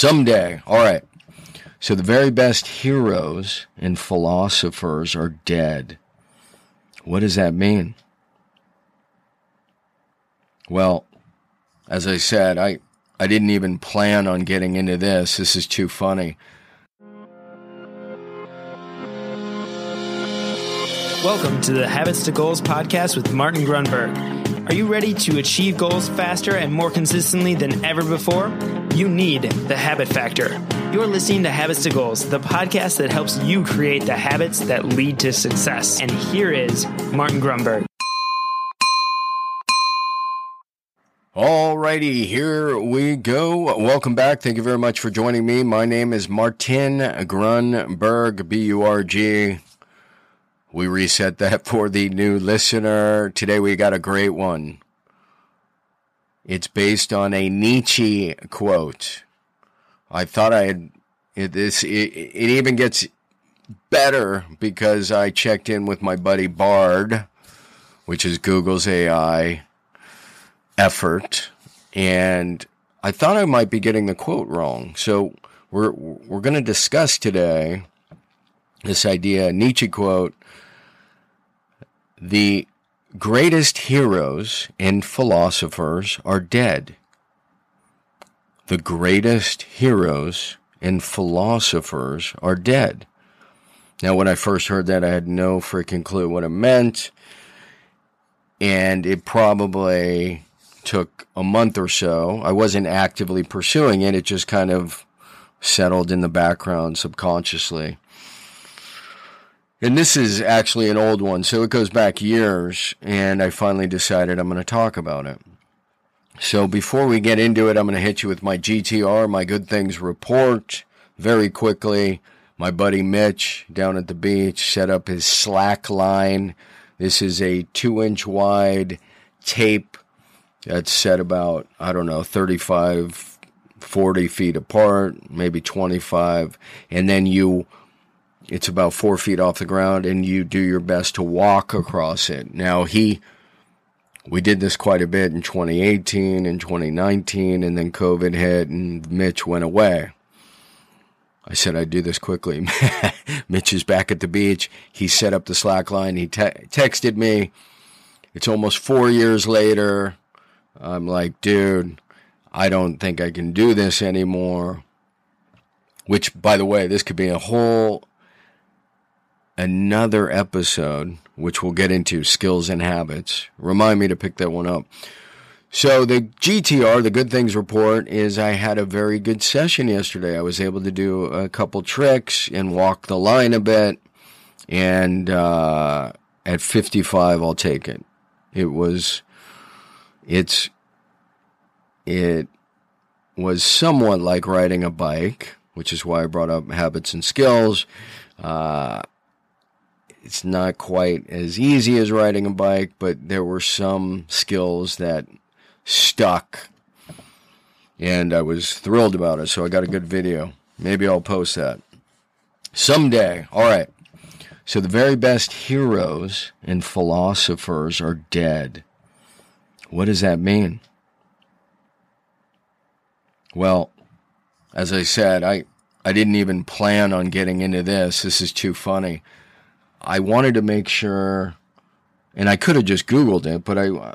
Someday. All right. So the very best heroes and philosophers are dead. What does that mean? Well, as I said, I, I didn't even plan on getting into this. This is too funny. Welcome to the Habits to Goals podcast with Martin Grunburg. Are you ready to achieve goals faster and more consistently than ever before? You need the habit factor. You're listening to Habits to Goals, the podcast that helps you create the habits that lead to success. And here is Martin Grunburg. Alrighty, here we go. Welcome back. Thank you very much for joining me. My name is Martin Grunburg, B U R G. We reset that for the new listener. Today we got a great one. It's based on a Nietzsche quote. I thought I had it, this. It, it even gets better because I checked in with my buddy Bard, which is Google's AI effort, and I thought I might be getting the quote wrong. So we're we're going to discuss today this idea Nietzsche quote the greatest heroes and philosophers are dead. The greatest heroes and philosophers are dead. Now, when I first heard that, I had no freaking clue what it meant. And it probably took a month or so. I wasn't actively pursuing it, it just kind of settled in the background subconsciously. And this is actually an old one, so it goes back years, and I finally decided I'm going to talk about it. So before we get into it, I'm going to hit you with my GTR, my Good Things report, very quickly. My buddy Mitch down at the beach set up his slack line. This is a two inch wide tape that's set about, I don't know, 35, 40 feet apart, maybe 25. And then you it's about four feet off the ground, and you do your best to walk across it. Now, he, we did this quite a bit in 2018 and 2019, and then COVID hit, and Mitch went away. I said I'd do this quickly. Mitch is back at the beach. He set up the slack line. He te- texted me. It's almost four years later. I'm like, dude, I don't think I can do this anymore. Which, by the way, this could be a whole another episode, which we'll get into skills and habits. Remind me to pick that one up. So the GTR, the Good Things Report, is I had a very good session yesterday. I was able to do a couple tricks and walk the line a bit. And uh, at 55, I'll take it. It was, it's, it was somewhat like riding a bike, which is why I brought up habits and skills. Uh, it's not quite as easy as riding a bike, but there were some skills that stuck. And I was thrilled about it, so I got a good video. Maybe I'll post that. Someday. All right. So the very best heroes and philosophers are dead. What does that mean? Well, as I said, I, I didn't even plan on getting into this. This is too funny. I wanted to make sure, and I could have just Googled it, but I,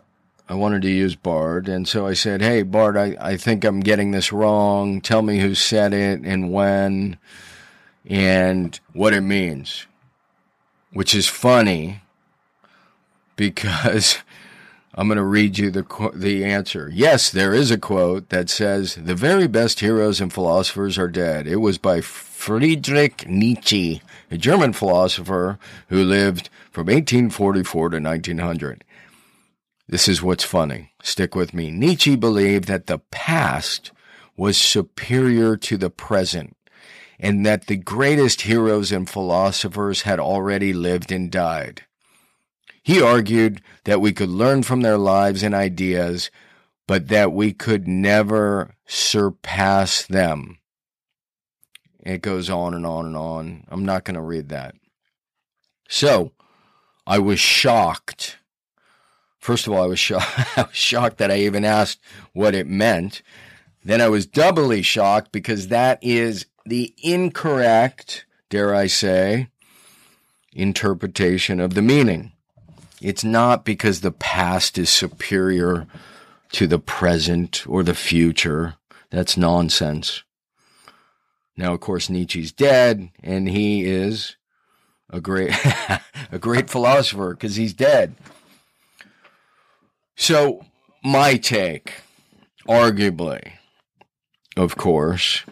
I wanted to use Bard. And so I said, Hey, Bard, I, I think I'm getting this wrong. Tell me who said it and when and what it means, which is funny because I'm going to read you the the answer. Yes, there is a quote that says the very best heroes and philosophers are dead. It was by Friedrich Nietzsche, a German philosopher who lived from 1844 to 1900. This is what's funny. Stick with me. Nietzsche believed that the past was superior to the present and that the greatest heroes and philosophers had already lived and died. He argued that we could learn from their lives and ideas, but that we could never surpass them. It goes on and on and on. I'm not going to read that. So, I was shocked. First of all, I was, shocked. I was shocked that I even asked what it meant. then I was doubly shocked because that is the incorrect, dare I say, interpretation of the meaning. It's not because the past is superior to the present or the future. That's nonsense. Now, of course, Nietzsche's dead, and he is a great, a great philosopher because he's dead. So, my take, arguably, of course,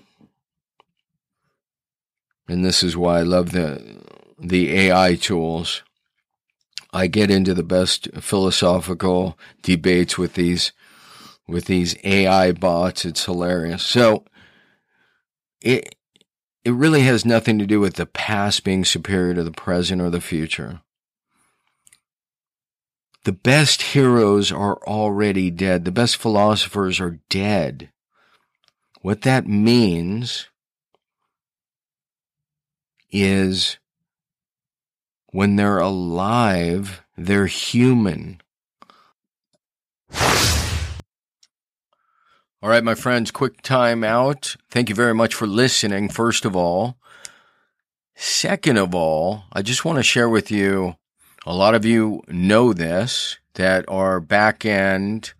and this is why I love the the AI tools. I get into the best philosophical debates with these with these AI bots. It's hilarious. So it it really has nothing to do with the past being superior to the present or the future. The best heroes are already dead. The best philosophers are dead. What that means is when they're alive, they're human. All right, my friends, quick time out. Thank you very much for listening, first of all. Second of all, I just want to share with you a lot of you know this that our back end,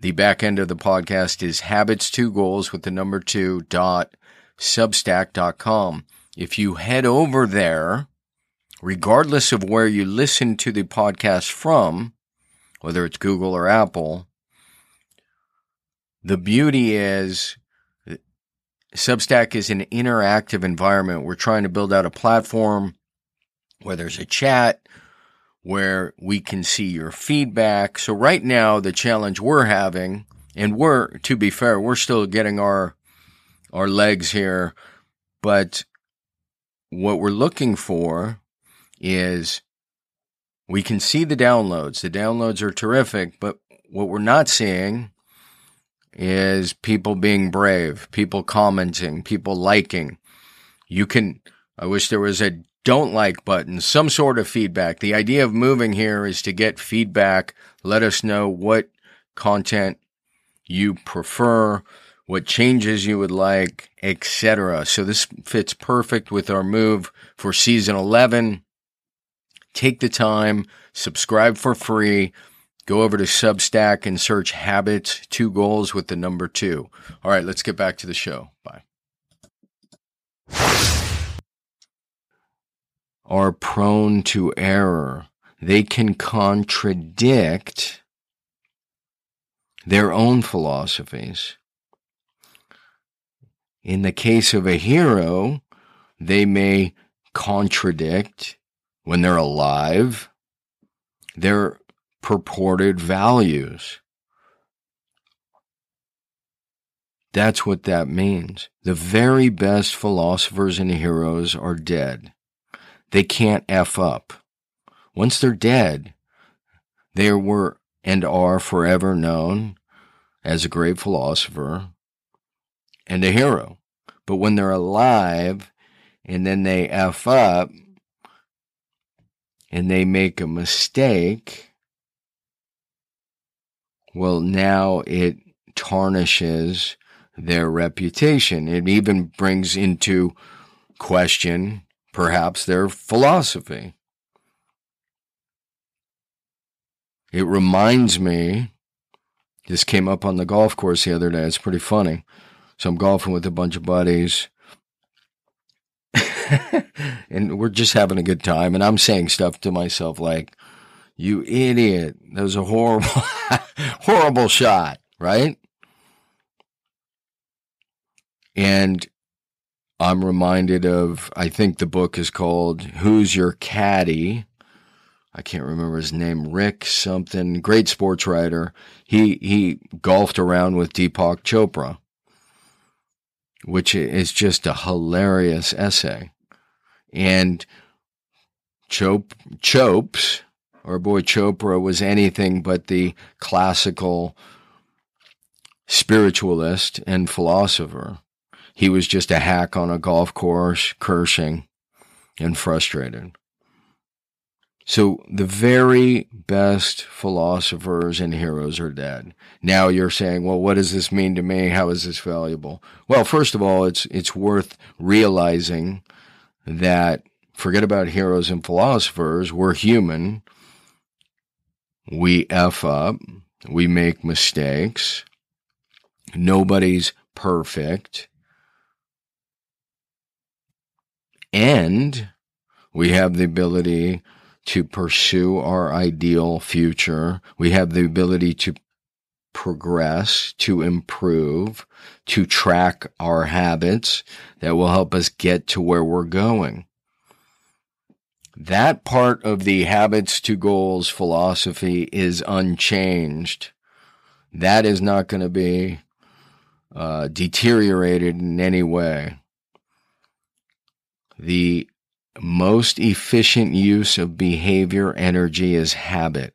the back end of the podcast is habits two goals with the number two dot substack.com. If you head over there, regardless of where you listen to the podcast from, whether it's Google or Apple, the beauty is Substack is an interactive environment. We're trying to build out a platform where there's a chat, where we can see your feedback. So right now, the challenge we're having, and we're, to be fair, we're still getting our, our legs here, but what we're looking for is we can see the downloads. The downloads are terrific, but what we're not seeing is people being brave, people commenting, people liking. You can, I wish there was a don't like button, some sort of feedback. The idea of moving here is to get feedback. Let us know what content you prefer, what changes you would like, etc. So this fits perfect with our move for season 11. Take the time, subscribe for free. Go over to Substack and search habits, two goals with the number two. All right, let's get back to the show. Bye. Are prone to error. They can contradict their own philosophies. In the case of a hero, they may contradict when they're alive their purported values. That's what that means. The very best philosophers and heroes are dead. They can't F up. Once they're dead, they were and are forever known as a great philosopher and a hero. But when they're alive and then they F up and they make a mistake, well, now it tarnishes their reputation. It even brings into question, perhaps, their philosophy. It reminds me, this came up on the golf course the other day. It's pretty funny. So I'm golfing with a bunch of buddies. and we're just having a good time. And I'm saying stuff to myself like, you idiot. That was a horrible, horrible shot, right? And I'm reminded of, I think the book is called Who's Your Caddy? I can't remember his name, Rick something, great sports writer. He, he golfed around with Deepak Chopra, which is just a hilarious essay. And Chop, Chopes, our boy Chopra was anything but the classical spiritualist and philosopher. He was just a hack on a golf course, cursing and frustrated. So the very best philosophers and heroes are dead. Now you're saying, well, what does this mean to me? How is this valuable? Well, first of all, it's, it's worth realizing that forget about heroes and philosophers. We're human. We F up. We make mistakes. Nobody's perfect. And we have the ability to pursue our ideal future. We have the ability to progress, to improve, to track our habits that will help us get to where we're going. That part of the habits to goals philosophy is unchanged. That is not going to be uh, deteriorated in any way. The most efficient use of behavior energy is habit.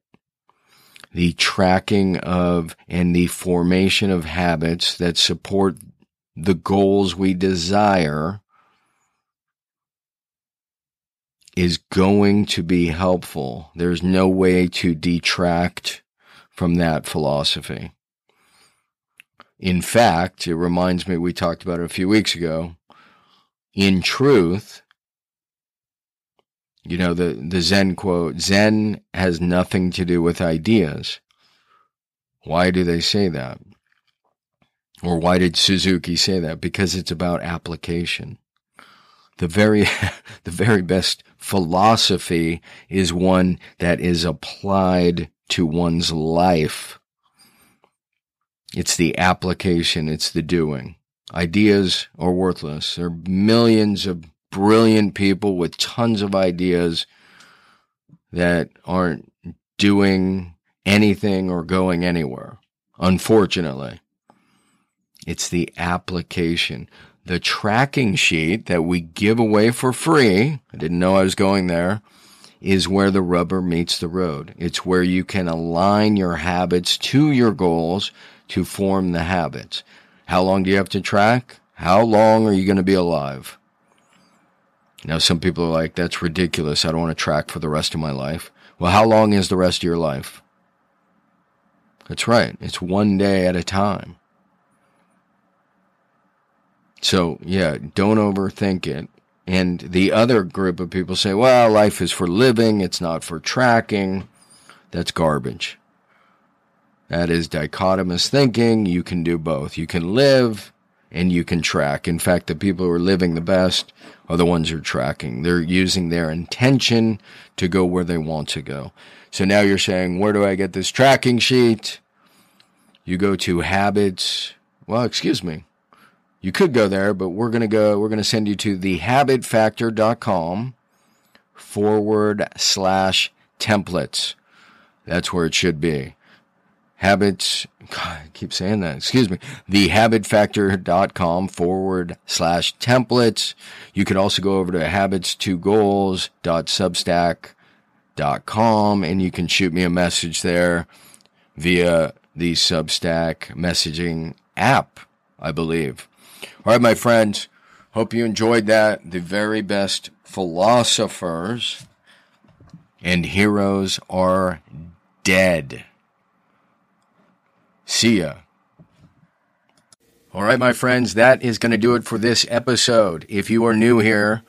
The tracking of and the formation of habits that support the goals we desire is going to be helpful. There's no way to detract from that philosophy. In fact, it reminds me, we talked about it a few weeks ago. In truth, you know, the, the Zen quote Zen has nothing to do with ideas. Why do they say that? Or why did Suzuki say that? Because it's about application. The very, the very best philosophy is one that is applied to one's life. It's the application. It's the doing. Ideas are worthless. There are millions of brilliant people with tons of ideas that aren't doing anything or going anywhere. Unfortunately, it's the application. The tracking sheet that we give away for free, I didn't know I was going there, is where the rubber meets the road. It's where you can align your habits to your goals to form the habits. How long do you have to track? How long are you going to be alive? Now, some people are like, that's ridiculous. I don't want to track for the rest of my life. Well, how long is the rest of your life? That's right. It's one day at a time. So, yeah, don't overthink it. And the other group of people say, well, life is for living, it's not for tracking. That's garbage. That is dichotomous thinking. You can do both. You can live and you can track. In fact, the people who are living the best are the ones who are tracking. They're using their intention to go where they want to go. So now you're saying, where do I get this tracking sheet? You go to habits. Well, excuse me. You could go there, but we're going to go, we're going to send you to thehabitfactor.com forward slash templates. That's where it should be habits, God, I keep saying that, excuse me, thehabitfactor.com forward slash templates. You could also go over to habits2goals.substack.com and you can shoot me a message there via the Substack messaging app, I believe. All right, my friends, hope you enjoyed that. The very best philosophers and heroes are dead. See ya. All right, my friends, that is going to do it for this episode. If you are new here,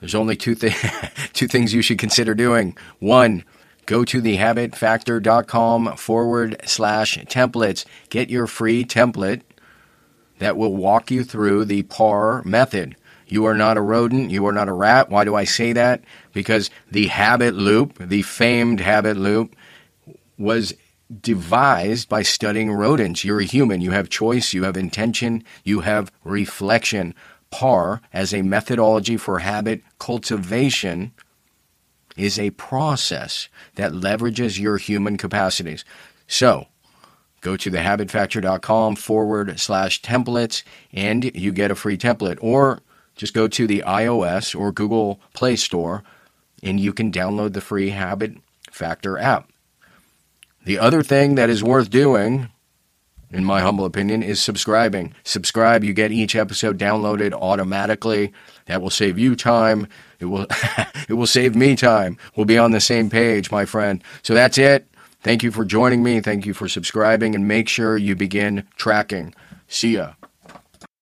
there's only two, th- two things you should consider doing. One, go to thehabitfactor.com forward slash templates. Get your free template that will walk you through the PAR method. You are not a rodent. You are not a rat. Why do I say that? Because the habit loop, the famed habit loop, was devised by studying rodents. You're a human. You have choice. You have intention. You have reflection. PAR, as a methodology for habit cultivation, is a process that leverages your human capacities. So, go to thehabitfactor.com forward slash templates and you get a free template. Or just go to the iOS or Google Play Store and you can download the free Habit Factor app. The other thing that is worth doing, in my humble opinion, is subscribing. Subscribe, you get each episode downloaded automatically. That will save you time. It will it will save me time. We'll be on the same page, my friend. So that's it. Thank you for joining me. Thank you for subscribing and make sure you begin tracking. See ya.